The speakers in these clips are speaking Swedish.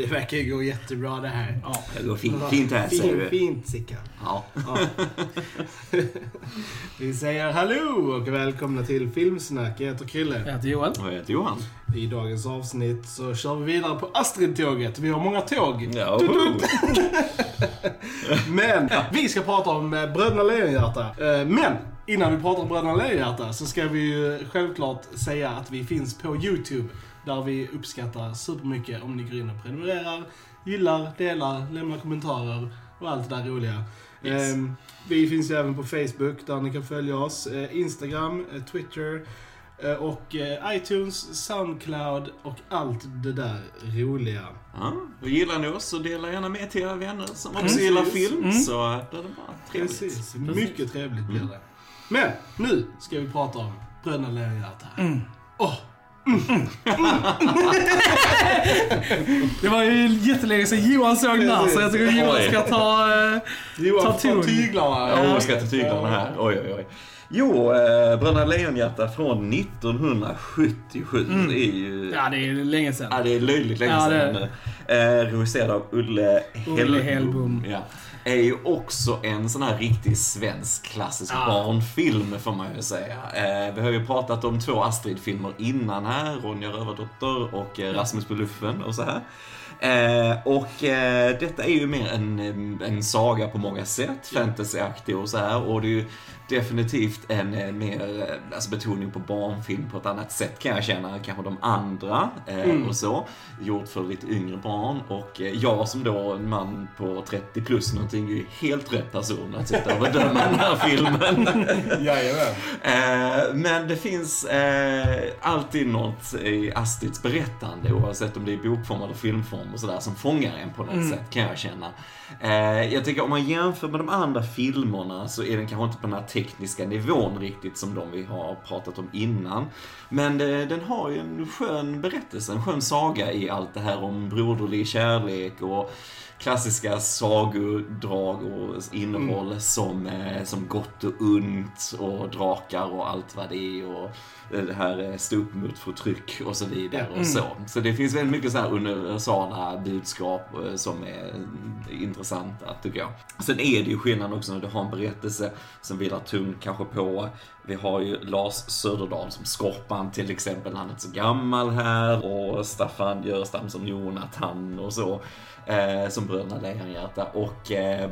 det verkar ju gå jättebra det här. Ja. Det går fint, fint här ser Fint, du. fint Sickan. Ja. Ja. Vi säger hallå och välkomna till Filmsnack. Jag heter Krille. Jag heter Johan. Och jag heter Johan. I dagens avsnitt så kör vi vidare på Astrid-tåget. Vi har många tåg. Ja. Men vi ska prata om eh, Bröderna Lejonhjärta. Eh, Men innan vi pratar om Bröderna Lejonhjärta så ska vi ju självklart säga att vi finns på YouTube. Där vi uppskattar supermycket om ni går in och prenumererar, gillar, delar, lämnar kommentarer och allt det där roliga. Yes. Ehm, Vi finns ju även på Facebook där ni kan följa oss. Eh, Instagram, eh, Twitter eh, och iTunes, Soundcloud och allt det där roliga. Ja, och gillar ni oss så dela gärna med till era vänner som också gillar film. Så det är bara trevligt. Precis, mycket trevligt blir det. Men nu ska vi prata om Bröderna Lejonhjärta. Åh, Det var ju jättelänge sedan Johan såg den här, så jag tycker Johan ska ta... eh, Johan Ta ton. tyglarna. Jag ska ta tyglarna här. Oj, oj, oj. Jo, eh, Bröderna Lejonhjärta från 1977 är ju... Ja, det är länge sedan. Ja, det är löjligt länge Ja, sedan det-. Eh, regisserad av Ulle Olle Hellbom. Ja. Är ju också en sån här riktig svensk klassisk Ja. barnfilm får man ju säga. Eh, vi har ju pratat om två Astrid-filmer innan här. Ronja Rövardotter och eh, Rasmus på luffen och så här. Eh, och eh, detta är ju mer en, en saga på många sätt, fantasyaktig och så här. Och det är ju definitivt en, eh, mer eh, alltså betoning på barnfilm på ett annat sätt kan jag känna, kanske de andra eh, och så. Gjort för lite yngre barn och jag som då en man på 30 plus någonting är ju helt rätt person att sitta och bedöma den här filmen. Jajamän. Eh, men det finns alltid något i Astrids berättande, oavsett om det är bokform eller filmform och sådär, som fångar en på något sätt, kan jag känna. Eh, jag tycker om man jämför med de andra filmerna så är den kanske inte på den här tekniska nivån riktigt som de vi har pratat om innan. Men det, den har ju en skön berättelse, en skön saga i allt det här om broderlig kärlek och klassiska sagodrag och innehåll som, eh, som gott och ont och drakar och allt vad det är och eh, det här eh, stå upp mot förtryck och så vidare och så. Så det finns väldigt mycket så här universala budskap som är intressanta tycker jag. Sen är det ju skillnad också när du har en berättelse som vilar tungt kanske på vi har ju Lars Söderdahl som Skorpan till exempel, han är inte så gammal här och Staffan Görstam som Jonathan och så. Eh, som Bröderna Lejonhjärta och eh,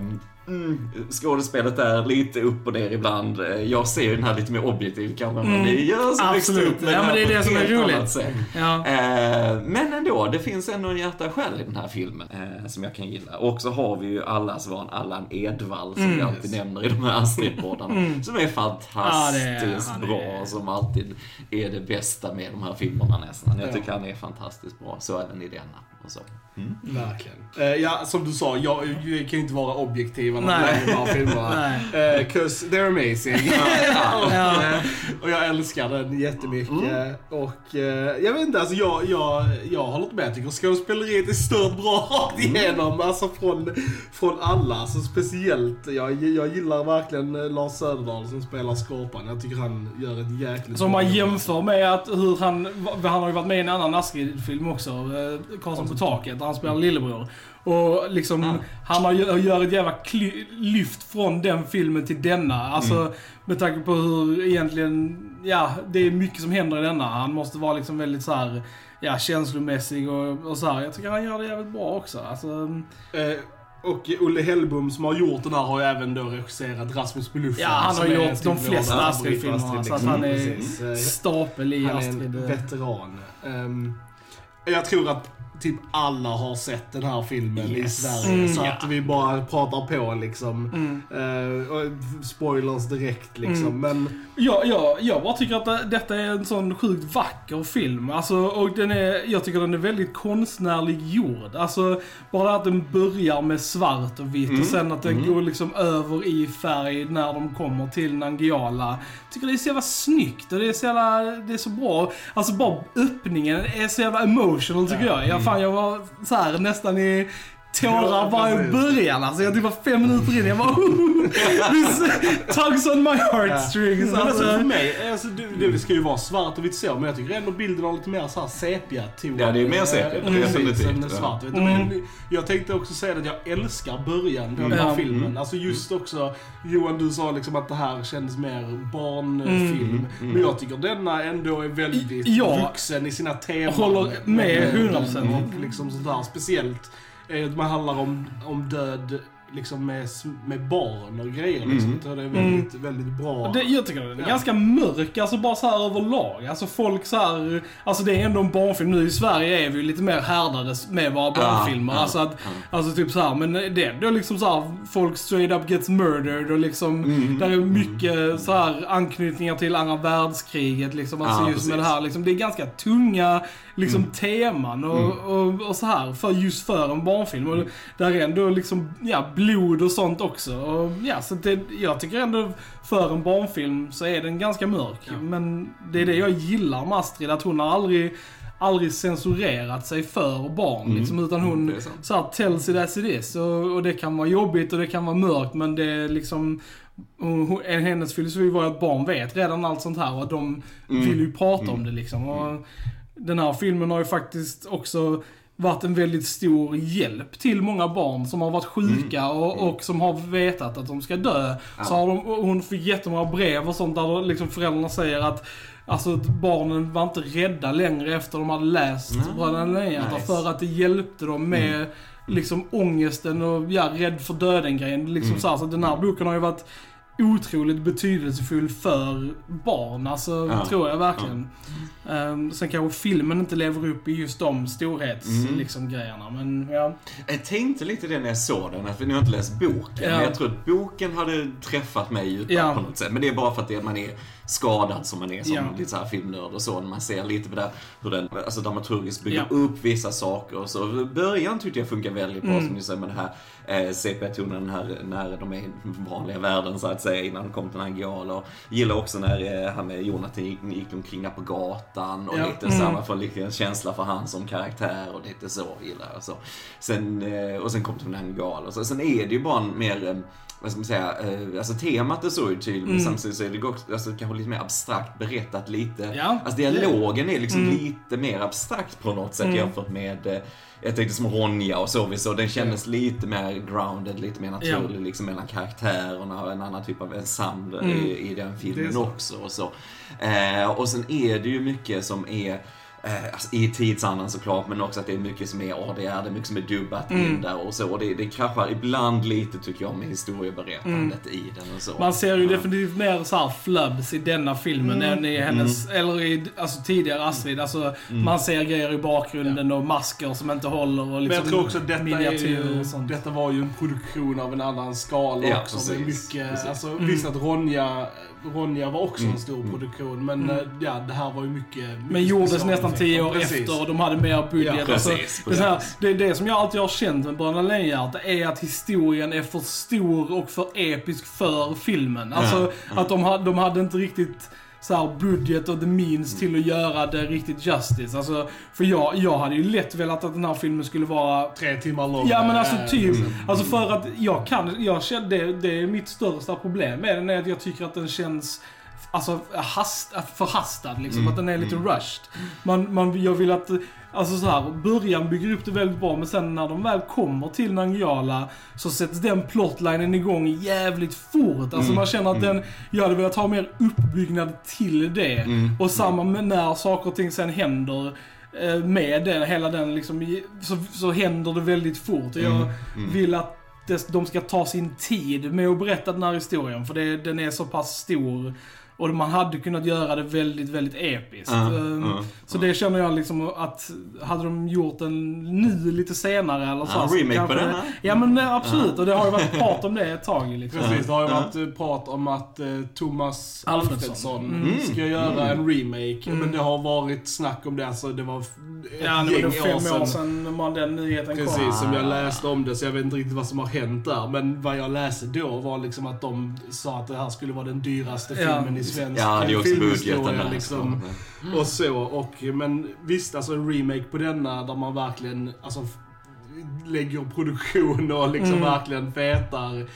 Mm, skådespelet är lite upp och ner ibland. Eh, Jag ser ju den här lite mer objektivt kanske än vad ni gör som Absolut. upp med Ja, men det är här det som är roligt. Ja. Eh, Men ändå, det finns ändå en hjärta själv i den här filmen eh, som jag kan gilla. Och så har vi ju allas vår Allan Edwall som vi alltid nämner i de här Astrid-poddarna. Som är fantastiskt Mm. Ja, är- bra, som alltid är det bästa med de här filmerna nästan. Jag Ja. tycker han är fantastiskt bra, så även i denna. Och så. Mm. Verkligen. Eh, ja, som du sa, jag, jag kan ju inte vara objektiv när Nej. det gäller filmerna. Nej. Eh, Cause they're amazing. och, Ja. eh, och jag älskar den jättemycket. Mm. Och eh, jag vet inte, alltså jag, jag, jag håller med. Jag tycker skådespeleriet är stört bra rakt Mm. igenom. Alltså från, från alla. Alltså speciellt, jag, jag gillar verkligen Lars Söderdahl som spelar Skorpan. Jag tycker han gör ett jäkligt om man jämför med att hur han, han har ju varit med i en annan Astrid-film också, Karlsson på taket, där han spelar lillebror. Och liksom, han har, gör- ett jävla lyft från den filmen till denna. Alltså, med tanke på hur egentligen, ja, det är mycket som händer i denna. Han måste vara liksom väldigt så här, ja, känslomässig och, och så här. Jag tycker han gör det jävligt bra också. Alltså, Eh, och Olle Hellbom som har gjort den här har ju även då regisserat Rasmus på luffen. ja, han har är gjort de flesta Astrid-filmerna. Astrid, Så att liksom. han är. Eh, stapel i Han är Astrid. en veteran. Ehm, jag tror att typ alla har sett den här filmen i Yes. Sverige. Mm, så ja. att vi bara pratar på liksom. Mm. Eh, spoilers direkt liksom. Men Ja, ja, jag bara tycker att det, detta är en sån sjukt vacker film. Alltså, och den är, jag tycker den är väldigt konstnärlig gjord. Alltså, bara att den börjar med svart och vitt och sen att den går liksom över i färg när de kommer till Nangijala. Tycker det är så jävla snyggt och det är så jävla, det är så bra. Alltså bara öppningen är så jävla emotional tycker jag. Jag, fan, jag var så här nästan i tårar bara i början. Alltså jag typ var fem minuter in, jag bara This tugs on my heartstrings. Men alltså, för Alltså, mig, alltså, det, det ska ju vara svart och vitt så, men jag tycker ändå bilden har lite mer så här sepia-ton. Ja, det är mer sepia, Eh, definitivt, än ja. svart. Vet du, Mm. Men jag tänkte också säga att jag älskar början på den här Ja. filmen. Mm. Alltså just också, Johan du sa liksom att det här kändes mer barnfilm. Mm. Men jag tycker denna ändå är väldigt Ja. vuxen i sina teman. Håller med, 100%. Och liksom sådär, speciellt eh, Man handlar om, om död liksom med, med barn och grejer. Liksom. Mm. Jag tror det är väldigt, väldigt bra. det, jag tycker den är Ja. ganska mörk, alltså bara så här överlag. Alltså folk så här, alltså det är ändå en barnfilm. Nu i Sverige är vi ju lite mer härdade med våra barnfilmer. ja, alltså, att, ja. alltså typ så här, men det är ändå liksom så här, folk straight up gets murdered och liksom, Mm. där är mycket så här anknytningar till andra världskriget liksom. Alltså just med det precis. här liksom, det är ganska tunga liksom Mm. teman och, och, och så här, för, just för en barnfilm. Och där är ändå liksom, ja, blod och sånt också. Och, ja, så det, jag tycker ändå för en barnfilm så är den ganska mörk. Ja. Men det är det jag gillar med Astrid, att hon har aldrig aldrig censurerat sig för barn Mm. liksom, utan hon sant. så här, tells it as it is. Och, och det kan vara jobbigt och det kan vara mörkt men det är liksom hon, hennes filosofi var att barn vet redan allt sånt här och de Mm. vill ju prata om det liksom. Och den här filmen har ju faktiskt också varit en väldigt stor hjälp till många barn som har varit sjuka och, och som har vetat att de ska dö. Mm. Ja. Så har de, hon fick jättemånga brev och sånt där liksom föräldrarna säger att Alltså barnen var inte rädda längre efter de hade läst Mm. Bröderna Lejonhjärta Nice. Mm. för att det hjälpte dem med liksom ångesten och ja, rädd för döden-grejen. Liksom Mm. så, här, så den här boken har ju varit otroligt betydelsefull för barn. Alltså, Ja. tror jag verkligen. Um, sen kanske filmen inte lever upp i just de storhets Mm. liksom, grejerna. Men ja. Jag tänkte lite det när jag såg den, för nu har jag inte läst boken. Ja. Men jag tror att boken hade träffat mig djupare Ja. på något sätt. Men det är bara för att det, man är skadad som man är som Ja. lite så här filmnörd och så. När man ser lite på det, hur den alltså, dramaturgiskt bygger Ja. upp vissa saker och så. Början tyckte jag funkar väldigt bra, Mm. som ni säger, med den här eh, sepia-tonen här, när de är i vanliga världen så att säga, innan de kommer till Nangijala. Och gillar också när eh, han med Jonathan gick, gick omkring där på gatan och Ja. lite så här, Mm. man får lite en känsla för han som karaktär och lite så gillar jag. Så. Sen, eh, och sen kom till så. Sen är det ju bara en mer, eh, vad ska man säga, eh, alltså temat är så ju tydligt, men Mm. samtidigt så är det också, alltså, kanske lite mer abstrakt berättat lite. Ja. Alltså dialogen är liksom Mm. lite mer abstrakt på något sätt Mm. jämfört med eh, jag tänkte som Ronja och så, så den kändes lite mer grounded, lite mer naturlig liksom mellan karaktärerna och en annan typ av ensemble Mm. i, i den filmen så. också. Och, så. Eh, och sen är det ju mycket som är Eh, alltså, I tidsandan såklart, men också att det är mycket som är ADR, det är mycket som är dubbat in Mm. där och så. Och det, det kraschar ibland lite tycker jag med historieberättandet i den och så. Mm. Man ser ju Ja. definitivt mer så här flubs i denna filmen än i hennes, eller i alltså, tidigare Astrid. Alltså, Man ser grejer i bakgrunden och masker som inte håller och Men liksom jag tror också detta, ju, och sånt. detta var ju en produktion av en annan skala Ja, också. precis, mycket, precis. Alltså, Mm. Visst att Ronja, Ronja var också Mm, en stor mm. produktion, men Mm. eh, ja, det här var ju mycket... mycket Men gjordes nästan specialeffekter. tio år Precis. efter och de hade mer budget. Ja, alltså, precis, det, här, precis. det är det som jag alltid har känt med Bröderna Lejonhjärta, är att historien är för stor och för episk för filmen. Alltså att de, hade, de hade inte riktigt så här budget och the means till att göra det riktigt justice. Alltså, för jag, jag hade ju lätt velat att den här filmen skulle vara Tre timmar lång. Ja men alltså typ. Mm. Alltså för att jag kan, jag känner, det, det är mitt största problem med den är att jag tycker att den känns Alltså hast, förhastad liksom, Mm, att den är lite mm. rushed. Man, man, jag vill att, alltså så här, början bygger upp det väldigt bra men sen när de väl kommer till Nangijala så sätts den plotlinen igång jävligt fort. Alltså Mm, man känner att mm. den, jag hade velat ha mer uppbyggnad till det. Mm, Och samma med när saker och ting sen händer eh, med den, hela den liksom, så, så händer det väldigt fort. Och jag Mm, mm. vill att de ska ta sin tid med att berätta den här historien, för det, den är så pass stor. Och man hade kunnat göra det väldigt, väldigt episkt. Ja, Ehm, ja, så ja. det känner jag liksom att, hade de gjort den nu lite senare eller så. Ja, så remake på den, det-? Ja men eh, absolut, Ja. och det har ju varit prat om det ett tag liksom. Precis, det har ju Ja. varit eh, prat om att eh, Thomas Alfredsson. Alfredsson Mm. ska göra en remake. Mm. Men det har varit snack om det, alltså det var ett Ja, det var gäng nog fem år sedan man den nyheten kom. Precis, som jag Ah. läste om det, så jag vet inte riktigt vad som har hänt där. Men vad jag läste då var liksom att de sa att det här skulle vara den dyraste Ja. filmen i svensk Ja, det är också filmhistoria. där. Liksom. så. Och så, och, men visst, alltså en remake på denna där man verkligen, alltså lägger produktion och liksom Mm. verkligen fetar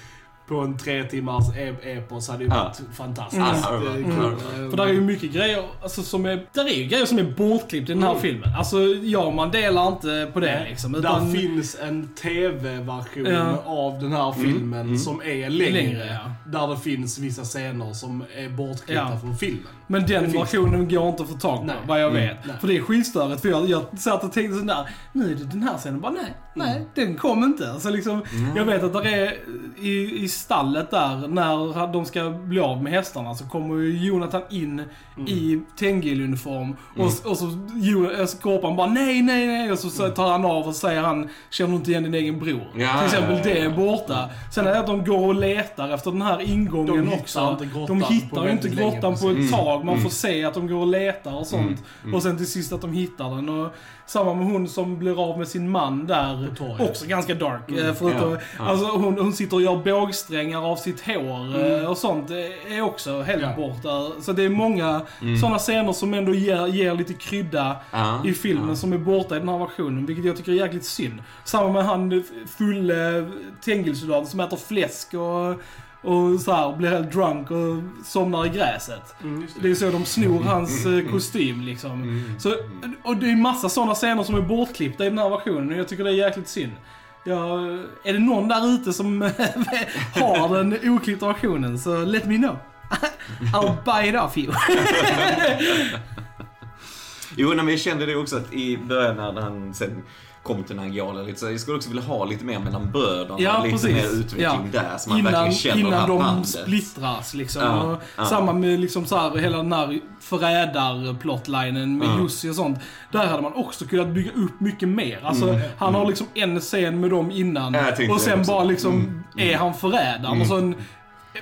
på en tre timmars e- epos hade ju Ja. varit fantastiskt. Ja, Det är varit kul. kul. Eh, För där är ju mycket grejer, alltså, som är, där är ju grejer som är bortklippt i den här Mm. filmen. Alltså, ja, man delar inte på det liksom. Utan, Där finns en TV-version Ja. av den här filmen mm. som är längre. Längre, ja. Där det finns vissa scener som är bortklippta Ja. från filmen. Men den Det finns versionen går inte att få tag på, Nej. vad jag Mm. vet. Nej. För det är skitstörigt. För jag, jag satt och tänkte sådär, nu är det den här scenen. Bara nej, nej, den kom inte. Alltså liksom, Jag vet att det är i, i stallet där, när de ska bli av med hästarna, så kommer ju Jonathan in i Tengil-uniform. Och, och så äh, Skorpan bara nej, nej, nej. Och så så tar han av och säger han, känner du inte igen din egen bror? Ja, Till exempel ja, ja, det är borta. Sen är det att de går och letar efter den här ingången De också. de hittar på inte grottan på ett precis. tag. Man Mm. får se att de går och letar och sånt. Mm. Och sen till sist att de hittar den. Och samma med hon som blir av med sin man där. På torget. Också ganska dark. Mm. eh, Förutom, Ja, ja. Alltså hon, hon sitter och gör bågsträngar av sitt hår eh, Mm. och sånt. Det är också helt Ja. borta. Så det är många Mm. sådana scener som ändå ger, ger lite krydda Ja, i filmen som är borta i den här versionen, vilket jag tycker är jäkligt synd. Samma med han fulle Tengilsoldaten som äter fläsk och, och så här, blir helt drunk och somnar i gräset. Mm, just Det är så de snor hans eh, kostym liksom. Mm. Så, och det är massa sådana scener som är bortklippta i den här versionen och jag tycker det är jäkligt synd. Ja, är det någon där ute som har den oklippta versionen så let me know. I'll buy it off you. Jo, men jag kände det också att i början när han sen kom till Nangijala lite så jag skulle också vilja ha lite mer mellan bröderna. Ja, lite precis. mer utveckling Ja. där så man innan verkligen känner innan här de bandet. splittras liksom. Ja, ja. Samma med liksom så här, hela den här förrädar-plotlinen med Ja. Jussi och sånt. Där hade man också kunnat bygga upp mycket mer. Alltså, Mm. han har liksom en scen med dem innan och sen bara liksom Mm. är han förrädaren Mm. och sen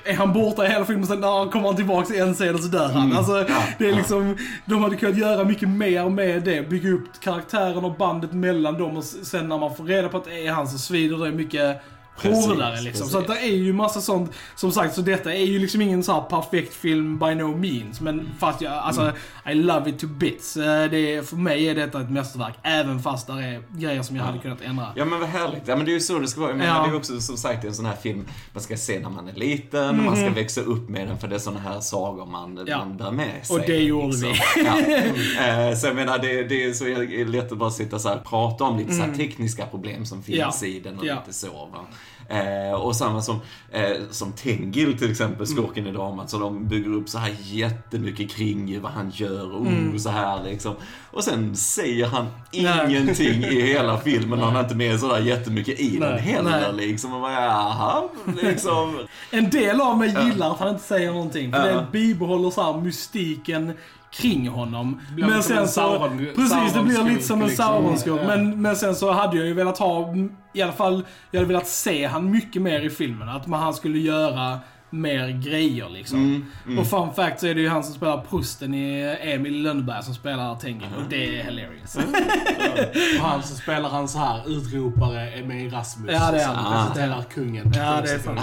är han borta i hela filmen, sen när han kommer han tillbaka i en scen och så dör han. Mm. Alltså, det är liksom, de hade kunnat göra mycket mer med det. Bygga upp karaktären och bandet mellan dem och sen när man får reda på att det är han så svider det mycket hårdare liksom. Så att det precis. är ju massa sånt. Som sagt, så detta är ju liksom ingen så perfekt film by no means. Men fast jag, alltså, Mm. I love it to bits. Eh, Det är, för mig är detta ett mästerverk. Även fast det är grejer som jag Ja. hade kunnat ändra. Ja men vad härligt. Ja men det är ju så det ska vara. Jag menar, Ja. det är också som sagt en sån här film man ska se när man är liten, man ska växa upp med den för det är såna här sagor man, Mhm. Ja. man bär med sig. Och det gjorde liksom. Ja. Eh, Så jag menar, det, det är så lätt att bara sitta så här och prata om lite så här tekniska problem som finns Mm. I den och lite så. Va? Eh, och samma som, eh, som Tengil till exempel, Mm. skurken i dramat, så de bygger upp så här jättemycket kring vad han gör och Mm. så här liksom. Och sen säger han ingenting i hela filmen, han är inte med sådär jättemycket i den Nej. heller Nej. liksom. Och bara, jaha, liksom. En del av mig gillar att han inte säger någonting. För Ja. det bibehåller så här mystiken kring honom. blir lite som en Sauron- Precis, det blir lite som en liksom. Sauron-skurk. Ja. Men, men sen så hade jag ju velat ha, mm, i alla fall, jag hade velat se han mycket mer i filmen. Att man, han skulle göra mer grejer liksom. Mm, mm. Och fun fact så är det ju han som spelar Prusten i Emil Lönneberg som spelar Tengil. Och det är hilarious. Och han som spelar han så här utropare med i Rasmus. Ja, det är som han. presenterar kungen. Ja, det är sant.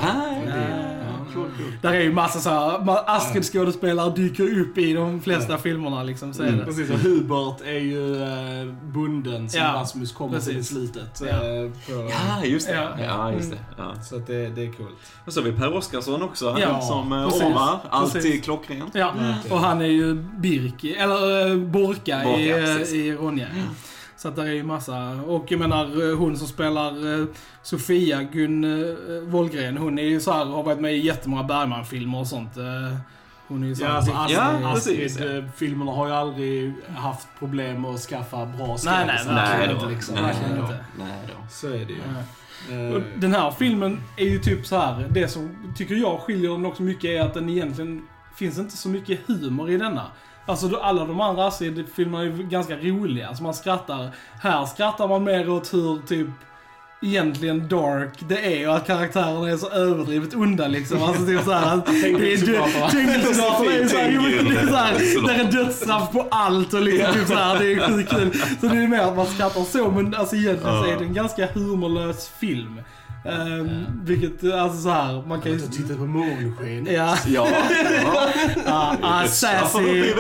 Det är- ja, cool, cool. Där är ju massa så här, ma- Astrid-skådespelare dyker upp i de flesta filmerna liksom. Så det. Precis, och Hubert är ju eh, bunden som Ja, Rasmus kommer till i slutet. Ja. eh, på- Ja, just det. Ja. Ja, just det. Ja. Så att det, det är coolt. Och så har vi Per Oscarsson också, Ja, som eh, precis. Orvar. Alltid Precis. klockrent. Ja, och han är ju Birki, eller uh, Borka, Borka, i, eh, i Ronja. Så att där är ju massa, och jag menar eh, hon som spelar eh, Sofia Gun uh, Wollgren, hon är ju så här, har varit med i jättemånga Bergman-filmer och sånt. eh. hon är ju så Ja, alltså riktigt- Ja, Astrid-filmerna har ju aldrig haft problem med att skaffa bra Nej, nej, skådisar. verkligen Nej inte, då. liksom. Nej verkligen då. Nej då. Så är det ju. Ja. Eh, Och den här filmen är ju typ så här. det som tycker jag skiljer den också mycket är att den egentligen finns inte så mycket humor i denna. Alltså alla de andra Astrid-filmerna är ganska roliga, alltså man skrattar. Här skrattar man mer åt hur typ egentligen dark det är och att karaktärerna är så överdrivet onda liksom. Alltså typ såhär att... det är. Fängelsesoldaterna är såhär, jo, men det är såhär, Fängelsesoldater. det är dödsstraff på allt och liksom typ såhär, det är sjukt kul. Så det är mer att man skrattar så, men alltså egentligen så är det en ganska humorlös film. Ehm, vilket, alltså så här, man kan ju... Jag tittar på månsken. Ja, Ja, ja. ah, ah, sassy.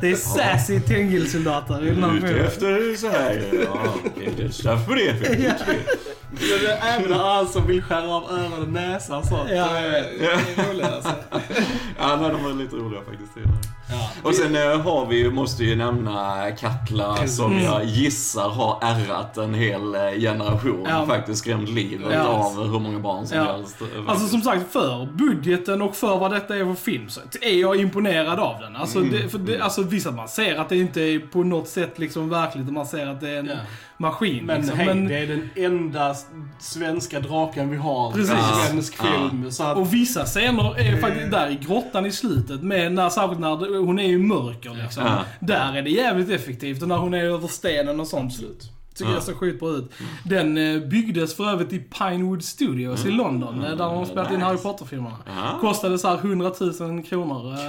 Det är sassy Tengil-soldater Ute efter så här. Ja, okej, det är straff för det. Ja. Så det är även han som vill skära av öron och näsa och sånt. Ja, jag vet. Det är roligt alltså. Ja, nej, de var lite roliga faktiskt. Ja. Och sen eh, har vi ju, måste ju nämna Katla som Mm. jag gissar har ärrat en hel eh, generation. Ja. Faktiskt skrämt livet Ja. av hur många barn som Ja. helst. eh, Alltså som sagt, för budgeten och för vad detta är för film så är jag imponerad av den. Alltså, det, för det, alltså visst att man ser att det inte är på något sätt liksom verkligt och man ser att det är en Ja. maskin. Men liksom. hej, Men- det är den enda svenska draken vi har Precis. i svensk Ja. film. Så att, Och vissa scener är faktiskt där i grottan i slutet, med när, särskilt när hon är i mörker liksom. Ja. Där är det jävligt effektivt och när hon är över stenen och sånt. Slut. Tycker Ja. jag ser skitbra ut. Den eh, byggdes för övrigt i Pinewood Studios i London, eh, där de har spelat in nice. Harry Potter-filmerna. Ja. Kostade så här 100 000 kronor eh,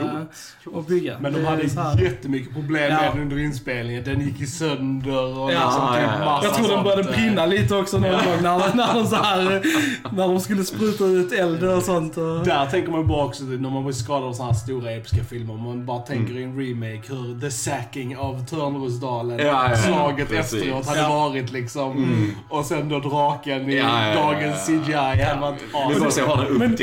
Coolt. att bygga. men de hade så här- jättemycket problem Ja. med den under inspelningen. Den gick i sönder och Ja. liksom Ja, typ Jag tror sånt, började brinna lite också någon gång när, när, de så här, när de skulle spruta ut eld och sånt. Och... Där tänker man bara också när man blir skadad av sådana här stora episka filmer. Man bara tänker i en remake hur the sacking av Törnrosdalen, Ja, ja, ja. slaget Precis. efteråt hade Ja. Varit liksom. Och sen då draken i Ja, ja, ja, dagens ja. CGI. hade varit Vi måste ha Men-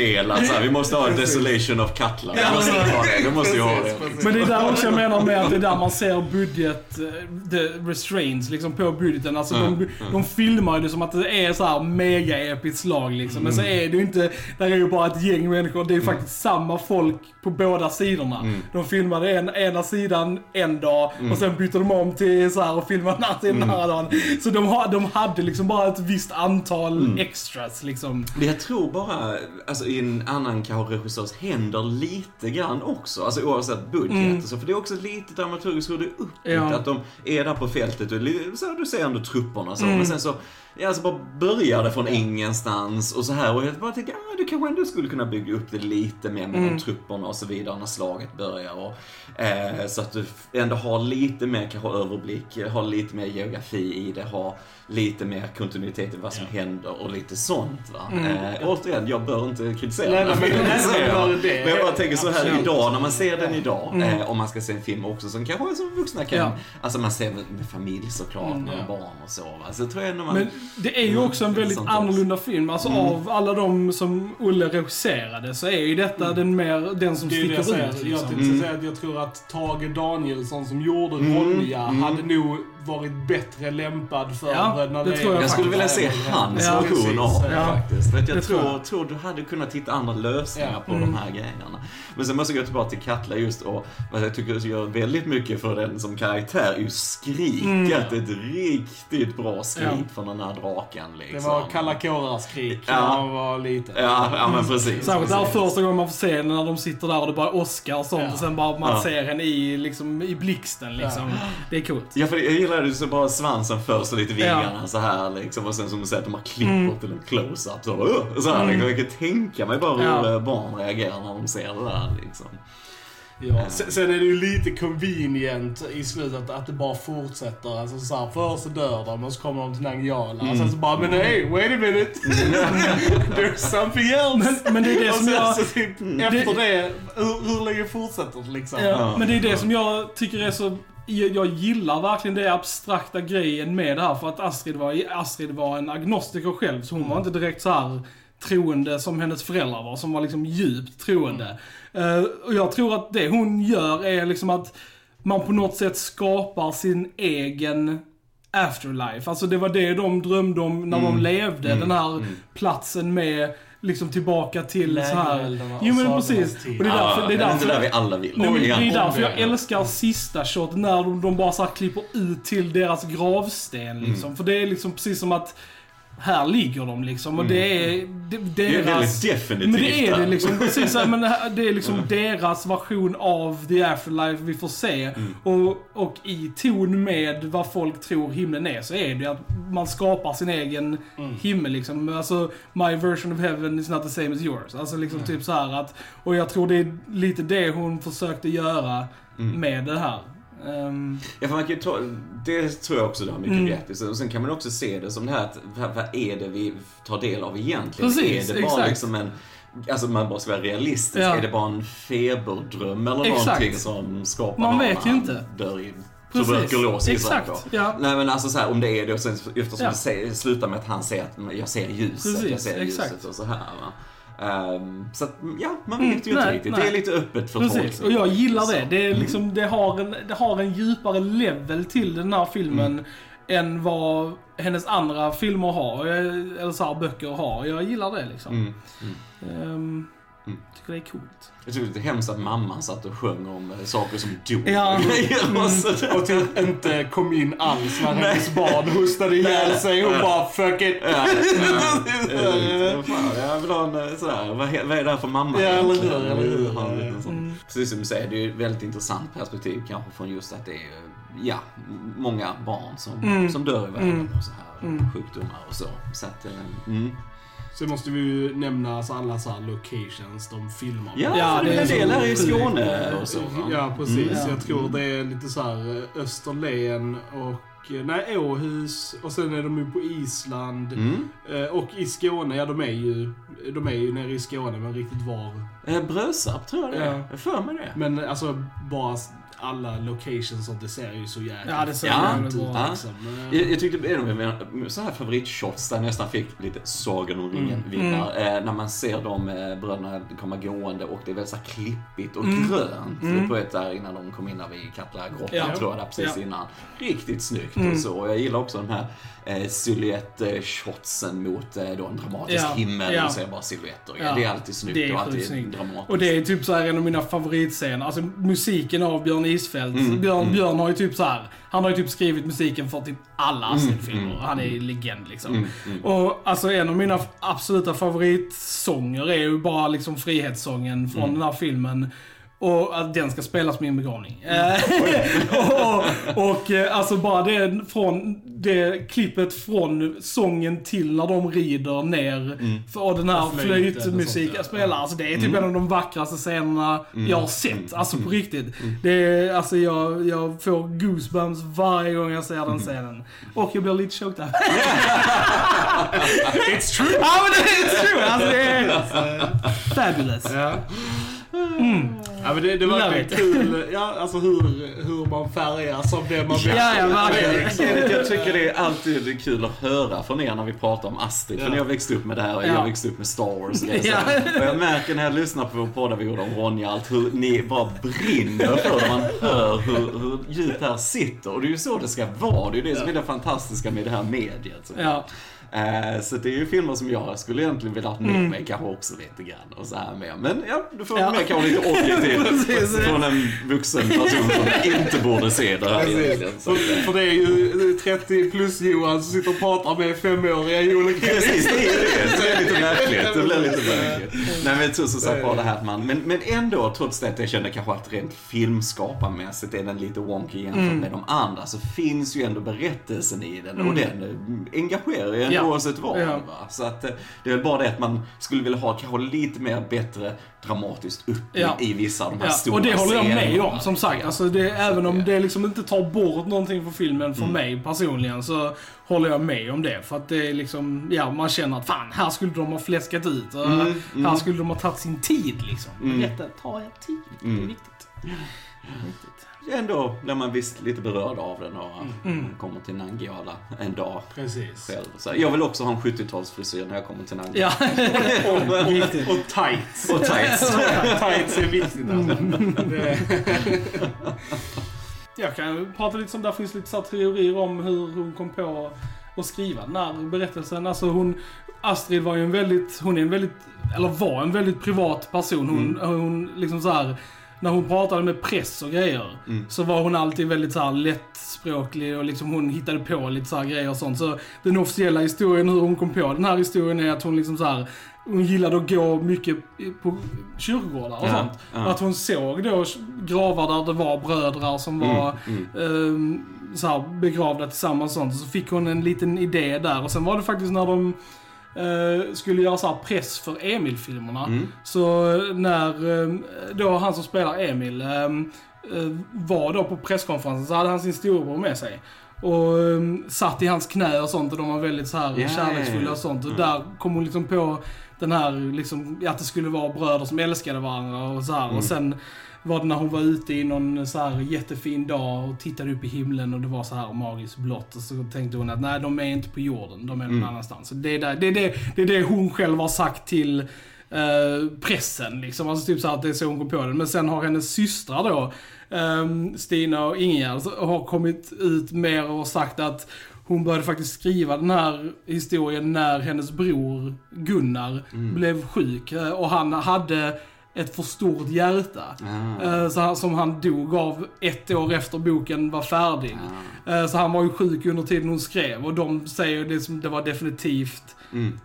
så här. Vi måste ha Desolation of Katla. Vi måste ha det. Vi måste ju ha Precis, det. precis. Men det är där också jag menar med att det är där man ser budget, eh, the restraints liksom på budgeten. Alltså Mm, de, de filmar ju det som att det är så här mega-episkt slag liksom. Men så Mm. är det ju inte, där är ju bara ett gäng människor. Det är ju faktiskt samma folk på båda sidorna. Mm. De filmade en, ena sidan en dag och sen bytte de om till så här och filmade den här till den Mm. här dagen. Så de, har, de hade liksom bara ett visst antal extras liksom. Men jag tror bara, alltså i en annan kanske regissörs händer lite grann också. Alltså oavsett budget och så. För det är också lite dramaturgiskt hur det är uppbyggt. Ja. Att de är där på fältet och så du ser ändå trupperna så. Men sen så, ja, alltså bara börjar det från ingenstans och så här. Och jag bara tänker, ah, du kanske ändå skulle kunna bygga upp det lite mer med de trupperna och så vidare när slaget börjar. Och, eh, så att du ändå har lite mer kanske överblick, har lite mer geografi i det, har lite mer kontinuitet i vad som händer och lite sånt. Va? Eh, återigen, jag bör inte kritisera Nej, nej, men- nej, jag. det- Men jag bara tänker så här absolut. idag, när man ser den idag, eh, om man ska se en film också som kanske som vuxna kan, Ja. alltså man ser med, med familj såklart, med ja. barn och så. Va? Så tror jag ändå man... Men det är ju också en väldigt annorlunda film. Alltså av alla de som Olle regisserade så är ju detta den mer, den som Det jag sticker ut. Jag Liksom. tänkte säga att jag tror att Tage Danielsson som gjorde Ronja hade nog varit bättre lämpad för Ja, Bröderna det tror jag Jag skulle vilja se hans Ja, version av det Ja. faktiskt. Att jag Det tror tror, jag. tror du hade kunnat hitta andra lösningar Ja. på de här grejerna. Men sen måste jag gå tillbaka till Katla just och vad jag tycker gör väldigt mycket för den som karaktär är ju skriket. Det är ett riktigt bra skrik Ja. från den här draken Det liksom. var kalla kårars krig Ja. när man var liten. Ja, ja men precis. Särskilt där första gången man får se när de sitter där och det bara åskar och sånt Ja. och sen bara man Ja. ser henne i, liksom, i blixten liksom. Det är coolt. Ja, för jag gillar det så bara svansen först och lite vingarna så här liksom. Och sen som du säger att de har klipper till en close-up. Så, uh, så här, liksom. Jag kan tänka mig bara hur Ja. eh, barn reagerar när de ser det där liksom. Ja. Sen, sen är det ju lite convenient i slutet att det bara fortsätter. Alltså så här, först så dör de och så kommer de till Nangijala. Och sen så bara, men hey, wait a minute. There's something else. Men, men det är det och som sen jag... så typ, efter det, hur, hur länge fortsätter det liksom? Ja, men det är det som jag tycker är så... Jag, jag gillar verkligen det abstrakta grejen med det här för att Astrid var, Astrid var en agnostiker själv så hon var inte direkt så här troende som hennes föräldrar var, som var liksom djupt troende. Eh, och jag tror att det hon gör är liksom att man på något sätt skapar sin egen afterlife. Alltså det var det de drömde om när de levde, den här platsen med liksom tillbaka till så här. Jo men precis. Och det är därför, det är därför det där vi alla vill. Nej, men det är därför jag älskar sista shot när de, de bara så här klipper ut till deras gravsten liksom. Mm. För det är liksom precis som att här ligger de liksom och det är det, Mm. Det är deras... väldigt definitivt men det är det liksom, precis men det är liksom deras version av the afterlife vi får se. Mm. Och, och i ton med vad folk tror himlen är så är det att man skapar sin egen Mm. himmel liksom. Alltså, my version of heaven is not the same as yours. Alltså liksom Mm. typ så att, och jag tror det är lite det hon försökte göra Mm. med det här. Ehm, Ja, för man kan ta, det tror jag också du har mycket Mm. rätt i. Och sen kan man också se det som det här att, vad, är det vi tar del av egentligen? Precis, är det bara exakt. liksom en, alltså man bara ska vara realistisk. Ja. Är det bara en feberdröm eller Exakt. någonting som skapar Man vet ju inte. dör i tuberkulos jag Exakt, ja. Nej men alltså så här, om det är det och sen eftersom Ja. det slutar med att han säger att jag ser ljuset, jag Precis, ser exakt. ljuset och så här va. Ehm, så att, ja, man vet ju inte Mm, nej, riktigt. nej. Det är lite öppet för Precis, tolkning. och jag gillar Så. det. Det, är liksom, det, har en, det har en djupare level till den här filmen Mm. än vad hennes andra filmer har, Jag- eller så här, böcker har. Jag gillar det liksom. Mm. Mm. Tycker det är coolt. Jag tycker det är hemskt att mamman satt och sjöng om eh, saker som dog Ja. och grejer och typ inte kom in alls när hennes barn hostade ihjäl sig. Hon bara fuck it. Ja, ja. Fan, Jag vill ha en eh, sådär, vad, är det här för mamma Ja, eller hur, egentligen? eller hur. Mm. Precis som du säger, det är ett väldigt intressant perspektiv kanske från just att det är, ja, många barn som, Mm. som dör i världen Mm. och så här, Mm. sjukdomar och så. Så att, eh, mm. Sen måste vi ju nämna alltså alla så här locations de filmar. Ja, Ja, för det är en del här i. Skåne och så. va? Ja, precis. Mm. Jag tror det är lite så här eh, Österlen och eh, nej, Åhus och sen är de ju på Island. Mm. Eh, Och i Skåne, ja de är ju, de är ju nere i Skåne men riktigt var. Brösarp tror jag det är. Ja. För mig det. Men alltså bara alla locations och det ser ju så jäkla Ja, det ser Ja, jävligt bra ja. ut. liksom. Eh, Jag, jag tyckte är en av mina så här favoritshots där jag nästan fick lite Sagan om ringen-vibbar. Mm. Eh, när man ser de eh, bröderna komma gående och det är väldigt så här klippigt och Mm. grönt. Mm. På ett där innan de kom in där vid Katla Ja. tror jag där precis Ja. innan. Riktigt snyggt Mm. och så. Och jag gillar också den här eh, silhuett-shotsen mot eh, då en dramatisk Ja. himmel. Ja. och ser bara silhuetter. Ja. Det är alltid snyggt Det är och alltid snyggt. dramatiskt. Och det är typ så här en av mina favoritscener. Alltså musiken av Björn Isfält. Mm, Björn, mm. Björn har ju typ så här. Han har ju typ skrivit musiken för typ alla Astrid-filmer. mm, Han är ju legend liksom. Mm, mm. Och alltså en av mina absoluta favoritsånger är ju bara liksom frihetssången från Mm. den här filmen. Och att den ska spelas på min begravning. Eh, och, och eh, alltså bara det från det klippet från sången till när de rider ner. För, och den här flöjtmusiken spelar. Alltså det är typ en av de vackraste scenerna jag har sett. Alltså på riktigt. Det är, alltså jag, jag får goosebumps varje gång jag ser den scenen. Och jag blir lite choked. It's true! Ja men det är true! Alltså det är fabulous. Ja. Ja men det, det var verkligen kul, ja alltså hur, hur man färgas av det man vet. Ja, ja, verkligen. Jag, jag tycker det är alltid kul att höra från er när vi pratar om Astrid. För Ja. när jag växte upp med det här och Ja. jag växte upp med Star Wars. Och, Ja. och jag märker när jag lyssnar på vår podd vi gjorde om Ronja, allt hur ni bara brinner för det. Man hör hur, hur djupt det här sitter. Och det är ju så det ska vara. Det är ju det som är det fantastiska med det här mediet. Så. Ja. Eh, Så det är ju filmer som jag skulle egentligen vilja ha med mig kanske också lite grann och så här med. Men ja, du får Ja. med kanske lite Precis. från en vuxen person som inte borde se det här Precis. egentligen. Så, För, för det är ju 30 plus Johan som sitter och pratar med femåriga Joel Precis, det är det. Så det är lite märkligt. Det blir lite märkligt. Nej men jag tror som sagt var det här att man, men, men ändå trots det att jag känner kanske att rent filmskaparmässigt är den lite wonky jämfört Mm. med de andra så finns ju ändå berättelsen i den och den eh, engagerar ju ändå Ja. oavsett vad. Ja. Va? Så att eh, det är väl bara det att man skulle vilja ha kanske lite mer bättre dramatiskt upp Ja. i, vissa av de här Ja, stora och det håller jag med om, som sagt. Alltså det, även om det liksom inte tar bort någonting från filmen för mig personligen så håller jag med om det. För att det är liksom, ja man känner att fan, här skulle de ha fläskat ut. Och Mm, mm. Här skulle de ha tagit sin tid liksom. Mm. Detta, ta er tid. Det är Mm. viktigt. Ändå blir man visst lite berörd av den och Mm. kommer till Nangijala en dag Precis. själv. Så jag vill också ha en 70-talsfrisyr när jag kommer till Nangijala. Ja, viktigt. Och tights. Och tights. tights är viktigt alltså. Det, Jag kan prata lite som, där finns lite så teorier om hur hon kom på att skriva den här berättelsen. Alltså hon, Astrid var ju en väldigt, hon är en väldigt, eller var en väldigt privat person. Hon, hon liksom så här när hon pratade med press och grejer, Mm. så var hon alltid väldigt så här lättspråklig och liksom hon hittade på lite så här grejer och sånt. Så den officiella historien, hur hon kom på den här historien är att hon liksom så här hon gillade att gå mycket på kyrkogårdar och Ja, sånt. ja. Och att hon såg då gravar där det var brödrar som var Mm, ehm, så här, begravda tillsammans och sånt. Så fick hon en liten idé där. Och sen var det faktiskt när de eh, skulle göra så här press för Emil-filmerna. Mm. Så eh, när eh, då han som spelar Emil, eh, eh, var då på presskonferensen så hade han sin storebror med sig. Och um, satt i hans knä och sånt och de var väldigt så här Ja, kärleksfulla och sånt. Och Mm. där kom hon liksom på den här, liksom, att det skulle vara bröder som älskade varandra och så här. Mm. Och sen var det när hon var ute i någon så här jättefin dag och tittade upp i himlen och det var så här magiskt blått. Och så tänkte hon att nej, de är inte på jorden, de är någon Mm. annanstans. Så det, är där, det, är det, det är det hon själv har sagt till eh, pressen. Liksom. Alltså typ så att det är så hon kom på det. Men sen har hennes systrar då, ehm, Stina och Ingegerd, har kommit ut mer och sagt att hon började faktiskt skriva den här historien när hennes bror Gunnar Mm. blev sjuk. eh, Och han hade ett för stort hjärta. Ah. Eh, Så han, som han dog av ett år efter boken var färdig. Ah. Eh, Så han var ju sjuk under tiden hon skrev och de säger det som det var definitivt Mm.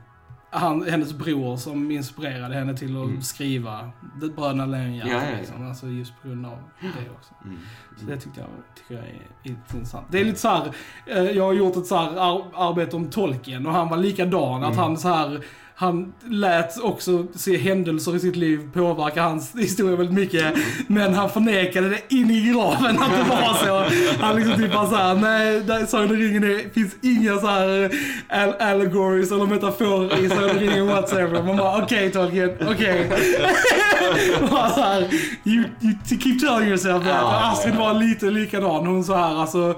han, hennes bror som inspirerade henne till att Mm. skriva Bröderna Lejonhjärta. Ja, ja, ja. Liksom. Alltså just på grund av det också. Mm. Så det tyckte jag, tycker jag är intressant. Det är lite så här, eh, jag har gjort ett så här ar- arbete om tolken och han var likadan. Att Mm. han så här han lät också se händelser i sitt liv påverka hans historia väldigt mycket. Men han förnekade det in i graven att det var så. Han liksom typ bara såhär, nej, där- Sagan om ringen är, finns inga så här all allegories eller metaforer i Sagan om ringen whatsoever. Man bara, okej Tolkien, okej. Bara så här, you, you keep telling yourself that. Astrid var lite likadan. Hon så här, alltså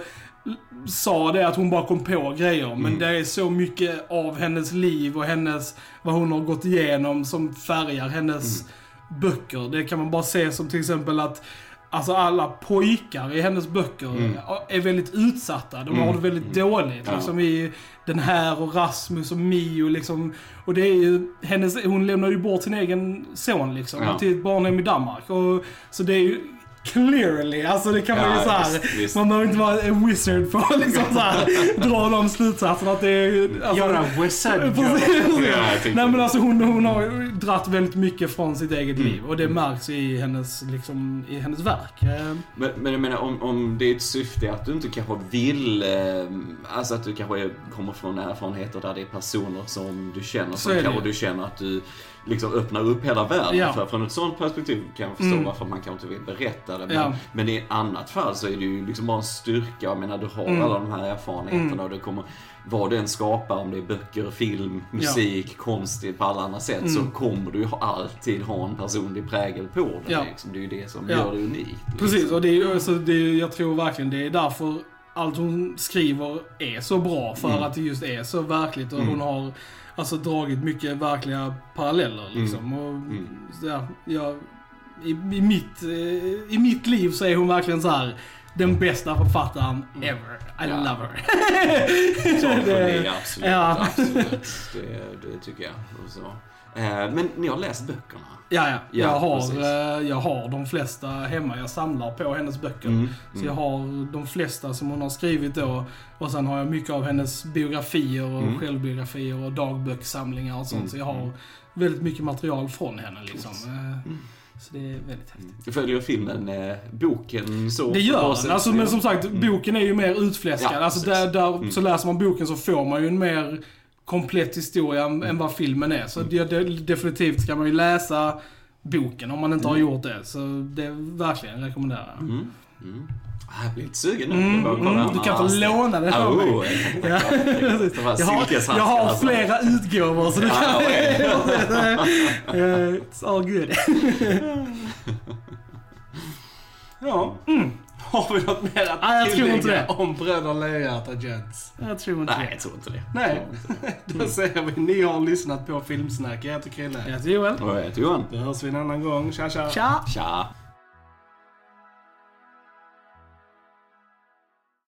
sa det att hon bara kom på grejer. Men Mm. det är så mycket av hennes liv och hennes, vad hon har gått igenom som färgar hennes Mm. böcker. Det kan man bara se som till exempel att Alltså alla pojkar i hennes böcker Mm. är väldigt utsatta. De har Mm. det väldigt dåligt. Ja. Liksom i den här och Rasmus och Mio liksom. Och det är ju, hennes, hon lämnar ju bort sin egen son liksom. Ja. Till ett barnhem i Danmark. Och, så det är ju clearly, alltså det kan man ju Ja, såhär. Man behöver inte vara en wizard för att liksom så här, dra de slutsatserna att det är... Alltså, Göra wizard Precis. Ja, Nej men alltså hon, hon har ju dratt väldigt mycket från sitt eget Mm. liv och det märks i hennes, liksom, i hennes verk. Eh, Men, men jag menar om, om det är ett syfte att du inte kanske vill, eh, alltså att du kanske kommer från erfarenheter där det är personer som du känner, Så som är det kanske du känner att du liksom öppnar upp hela världen Ja. för. Från ett sånt perspektiv kan jag förstå Mm. varför man kanske inte vill berätta det. Men, Ja. men i annat fall så är det ju liksom bara en styrka. Jag menar du har Mm. alla de här erfarenheterna Mm. och det kommer, vad du än skapar, om det är böcker, film, musik, konst på alla andra sätt, Mm. så kommer du ju alltid ha en personlig prägel på det. Ja. Liksom. Det är ju det som Ja. gör det unikt. liksom. Precis, och det är, alltså, det är, jag tror verkligen det är därför allt hon skriver är så bra. För Mm. att det just är så verkligt och Mm. hon har alltså dragit mycket verkliga paralleller liksom. Och, Mm. Ja, jag, i, i, mitt, eh, I mitt liv så är hon verkligen så här den bästa författaren ever. I Ja. love her. Det- det, absolut. ja. absolut. Det, det tycker jag. Och så. Eh, Men ni har läst böckerna? Ja, ja. Ja, jag, har, precis. eh, jag har de flesta hemma. Jag samlar på hennes böcker. Mm, Så jag har de flesta som hon har skrivit då. Och sen har jag mycket av hennes biografier och Mm. självbiografier och dagböckssamlingar och sånt. Mm, Så jag har mm. väldigt mycket material från henne liksom. Eh, Mm. Så det är väldigt häftigt. Det följer filmen, eh, boken så? Det gör den. Alltså, men som sagt, Mm. boken är ju mer utfläskad. Ja, alltså, där, där, Mm. Så läser man boken så får man ju en mer komplett historia än- Mm. vad filmen är. Så det, det, definitivt ska man ju läsa boken om man inte har Mm. gjort det. Så det är verkligen rekommenderar jag. Mm. Mm. Ah, Jag blir lite sugen nu. Mm, mm, du kan få Ah, låna av mig. Oh, Ja. ja. Det var Jag har, jag har flera utgåvor så du Ja, kan... Eh, It's all good. Ja. Har vi något mer att Nej, jag tror inte det. om Bröderna Lejonhjärta Gents? Jag tror inte Nej, det. jag tror inte det. Nej. Då säger vi, ni har lyssnat på Filmsnack. Jag heter Chrille. Jag heter Joel. Och jag heter Johan. Då hörs vi en annan gång. Tja tja! Tja! Tja.